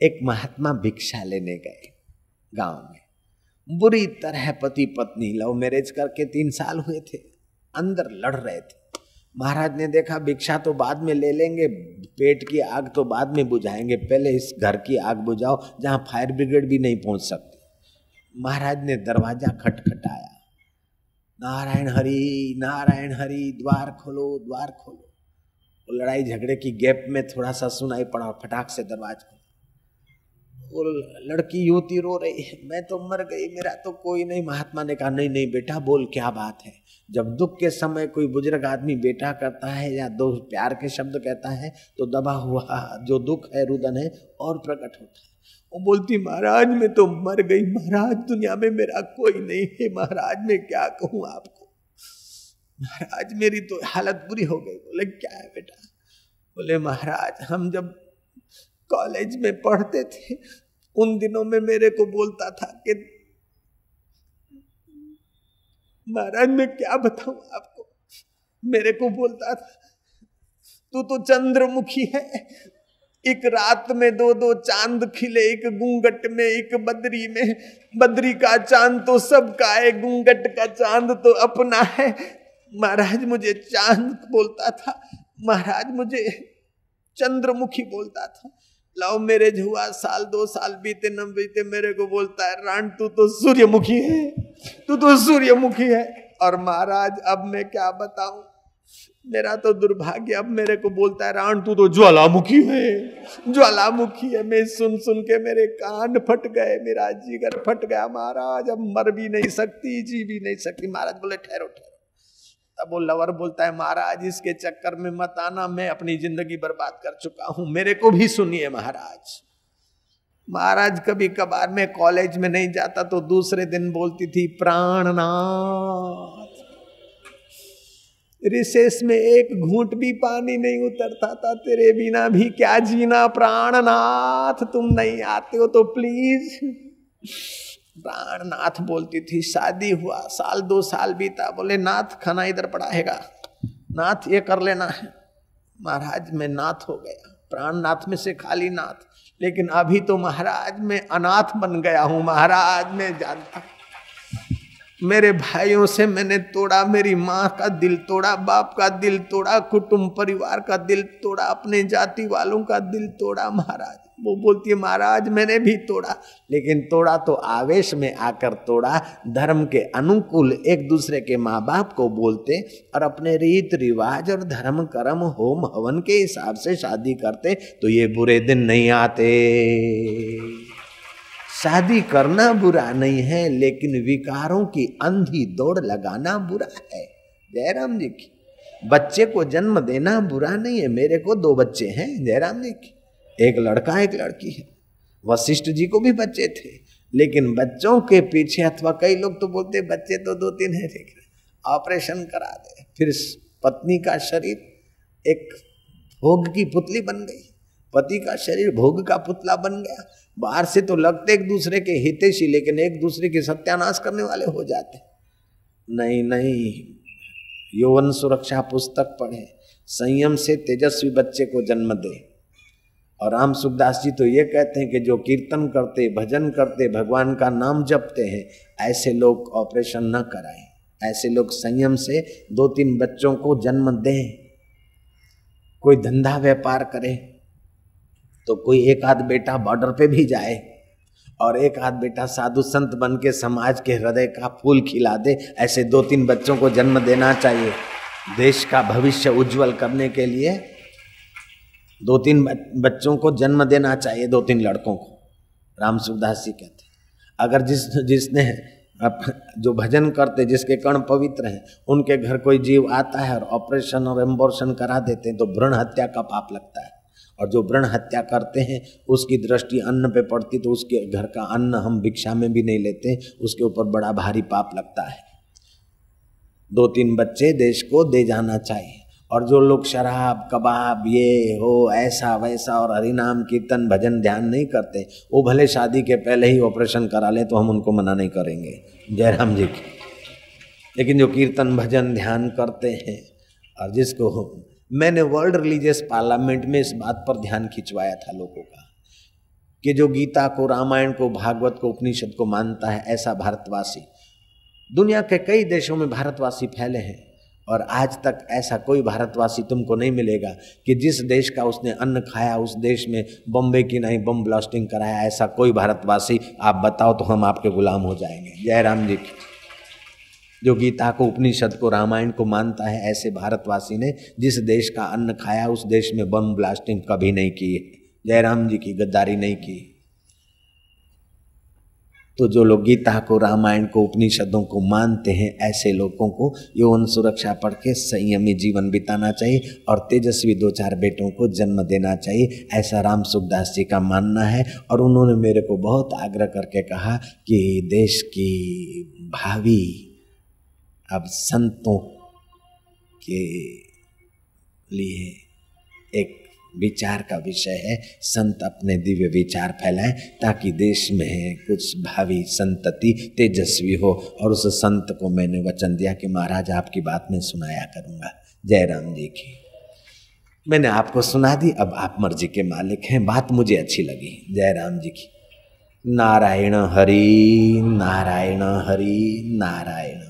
एक महात्मा भिक्षा लेने गए गाँव में। बुरी तरह पति पत्नी लव मैरिज करके तीन साल हुए थे, अंदर लड़ रहे थे। महाराज ने देखा, भिक्षा तो बाद में ले लेंगे, पेट की आग तो बाद में बुझाएँगे, पहले इस घर की आग बुझाओ, जहाँ फायर ब्रिगेड भी नहीं पहुँच सकती। महाराज ने दरवाज़ा खटखटाया। नारायण हरि नारायण हरि, द्वार खोलो द्वार खोलो। लड़ाई झगड़े की गैप में थोड़ा सा सुनाई पड़ा फटाक से दरवाज़ा वो लड़की युवती रो रही है, मैं तो मर गई, मेरा तो कोई नहीं। महात्मा ने कहा, नहीं नहीं, बेटा, बोल क्या बात है? जब दुख के समय कोई बुज़ुर्ग आदमी बेटा करता है या दो प्यार के शब्द कहता है तो दबा हुआ जो दुख है, रुदन है, और प्रकट होता है। वो बोलती, महाराज, मैं तो मर गई, महाराज, दुनिया में मेरा कोई नहीं है, महाराज, मैं क्या कहूँ आपको? महाराज, मेरी तो हालत बुरी हो गई। बोले, क्या है बेटा? बोले, महाराज, हम जब कॉलेज में पढ़ते थे उन दिनों में मेरे को बोलता था कि महाराज मैं क्या बताऊँ आपको? मेरे को बोलता था, तू तो चंद्रमुखी है। एक रात में दो दो चाँद खिले, एक गुंगट में, एक बदरी में। बदरी का चाँद तो सबका है गुंगट का चाँद तो अपना है। महाराज मुझे चाँद बोलता था, महाराज मुझे चंद्रमुखी बोलता था। लव मैरिज हुआ साल, दो साल बीते, न बीते, मेरे को बोलता है, रान, तू तो सूर्यमुखी है, तू तो सूर्यमुखी है। और महाराज, अब मैं क्या बताऊँ? मेरा तो दुर्भाग्य, अब मेरे को बोलता है राण तू तो ज्वालामुखी है। ज्वालामुखी है, मैं सुन सुन के मेरे कान फट गए, मेरा जिगर फट गया। महाराज, अब मर भी नहीं सकती, जी भी नहीं सकती। महाराज बोले, ठहरो ठहरो। तब वो लवर बोलता है, महाराज, इसके चक्कर में मत आना, मैं अपनी ज़िंदगी बर्बाद कर चुका हूँ, मेरे को भी सुनिए महाराज। महाराज, कभी कभार मैं कॉलेज में नहीं जाता तो दूसरे दिन बोलती थी, प्राणनाथ। रिसेस में एक घूंट भी पानी नहीं उतरता था, तेरे बिना भी क्या जीना प्राणनाथ? तुम नहीं आते हो तो प्लीज़ प्राणनाथ बोलती थी, शादी हुआ, साल दो साल बीता, बोले, नाथ खाना इधर पड़ा हैगा नाथ ये कर लेना है। महाराज, में नाथ हो गया प्राण नाथ में से खाली नाथ, लेकिन अभी तो महाराज में अनाथ बन गया हूँ, महाराज, में जानता मेरे भाइयों से मैंने तोड़ा, मेरी माँ का दिल तोड़ा, बाप का दिल तोड़ा, कुटुंब परिवार का दिल तोड़ा, अपने जाति वालों का दिल तोड़ा, महाराज। वो बोलती है, महाराज, मैंने भी तोड़ा। लेकिन तोड़ा तो आवेश में आकर तोड़ा। धर्म के अनुकूल एक दूसरे के माँ बाप को बोलते और अपने रीत रिवाज और धर्म कर्म होम हवन के हिसाब से शादी करते तो ये बुरे दिन नहीं आते। शादी करना बुरा नहीं है, लेकिन विकारों की अंधी दौड़ लगाना बुरा है। जयराम जी की बच्चे को जन्म देना बुरा नहीं है, मेरे को दो बच्चे हैं, जयराम जी की एक लड़का, एक लड़की है। वशिष्ठ जी को भी बच्चे थे, लेकिन बच्चों के पीछे अथवा कई लोग तो बोलते, बच्चे तो दो तीन है, देख ऑपरेशन करा दे। फिर पत्नी का शरीर एक भोग की पुतली बन गई। पति का शरीर भोग का पुतला बन गया। बाहर से तो लगते एक दूसरे के हितेशी, लेकिन एक दूसरे के सत्यानाश करने वाले हो जाते। नहीं नहीं, यौवन सुरक्षा पुस्तक पढ़े। संयम से तेजस्वी बच्चे को जन्म दे। और राम सुखदास जी तो ये कहते हैं कि जो कीर्तन करते, भजन करते, भगवान का नाम जपते हैं, ऐसे लोग ऑपरेशन न कराएँ। ऐसे लोग संयम से दो तीन बच्चों को जन्म दें। कोई धंधा व्यापार करे। तो कोई एक आध बेटा बॉर्डर पे भी जाए और एक आध बेटा साधु संत बन के समाज के हृदय का फूल खिला दे, ऐसे दो तीन बच्चों को जन्म देना चाहिए। देश का भविष्य उज्जवल करने के लिए दो तीन बच्चों को जन्म देना चाहिए, दो तीन लड़कों को। राम सुखदास जी कहते अगर जिस, जिसने जो भजन करते, जिसके कर्ण पवित्र हैं, उनके घर कोई जीव आता है और ऑपरेशन और एम्बोर्शन करा देते हैं तो भ्रूण हत्या का पाप लगता है। और जो व्रण हत्या करते हैं, उसकी दृष्टि अन्न पे पड़ती तो उसके घर का अन्न हम भिक्षा में भी नहीं लेते, उसके ऊपर बड़ा भारी पाप लगता है। दो तीन बच्चे देश को दे जाना चाहिए। और जो लोग शराब, कबाब, ये, हो, ऐसा, वैसा और हरिनाम, कीर्तन, भजन ध्यान नहीं करते, वो भले शादी के पहले ही ऑपरेशन करा ले तो हम उनको मना नहीं करेंगे। जयराम जी की। लेकिन जो कीर्तन, भजन ध्यान करते हैं, और जिसको मैंने वर्ल्ड रिलीजियस पार्लियामेंट में इस बात पर ध्यान खिंचवाया था लोगों का, कि जो गीता को, रामायण को, भागवत को, उपनिषद को मानता है, ऐसा भारतवासी। दुनिया के कई देशों में भारतवासी फैले हैं, और आज तक ऐसा कोई भारतवासी तुमको नहीं मिलेगा कि जिस देश का उसने अन्न खाया, उस देश में बम्बे की नहीं बम ब्लास्टिंग कराया, ऐसा कोई भारतवासी, आप बताओ तो हम आपके गुलाम हो जाएँगे। जय राम जी की। जो गीता को उपनिषद को रामायण को मानता है, ऐसे भारतवासी ने जिस देश का अन्न खाया, उस देश में बम ब्लास्टिंग कभी नहीं की, जयराम जी की गद्दारी नहीं की। तो जो लोग गीता को, रामायण को, उपनिषदों को मानते हैं, ऐसे लोगों को यौन सुरक्षा पढ़ के संयमी जीवन बिताना चाहिए और तेजस्वी दो चार बेटों को जन्म देना चाहिए, ऐसा राम सुखदास जी का मानना है। और उन्होंने मेरे को बहुत आग्रह करके कहा कि देश की भावी अब संतों के लिए एक विचार का विषय है। संत अपने दिव्य विचार फैलाएँ ताकि देश में कुछ भावी संतति तेजस्वी हो और उस संत को मैंने वचन दिया कि महाराज, आपकी बात में सुनाया करूँगा। जय राम जी की। मैंने आपको सुना दी, अब आप मर्ज़ी के मालिक हैं। बात मुझे अच्छी लगी। जय राम जी की। नारायण हरि नारायण हरि, नारायण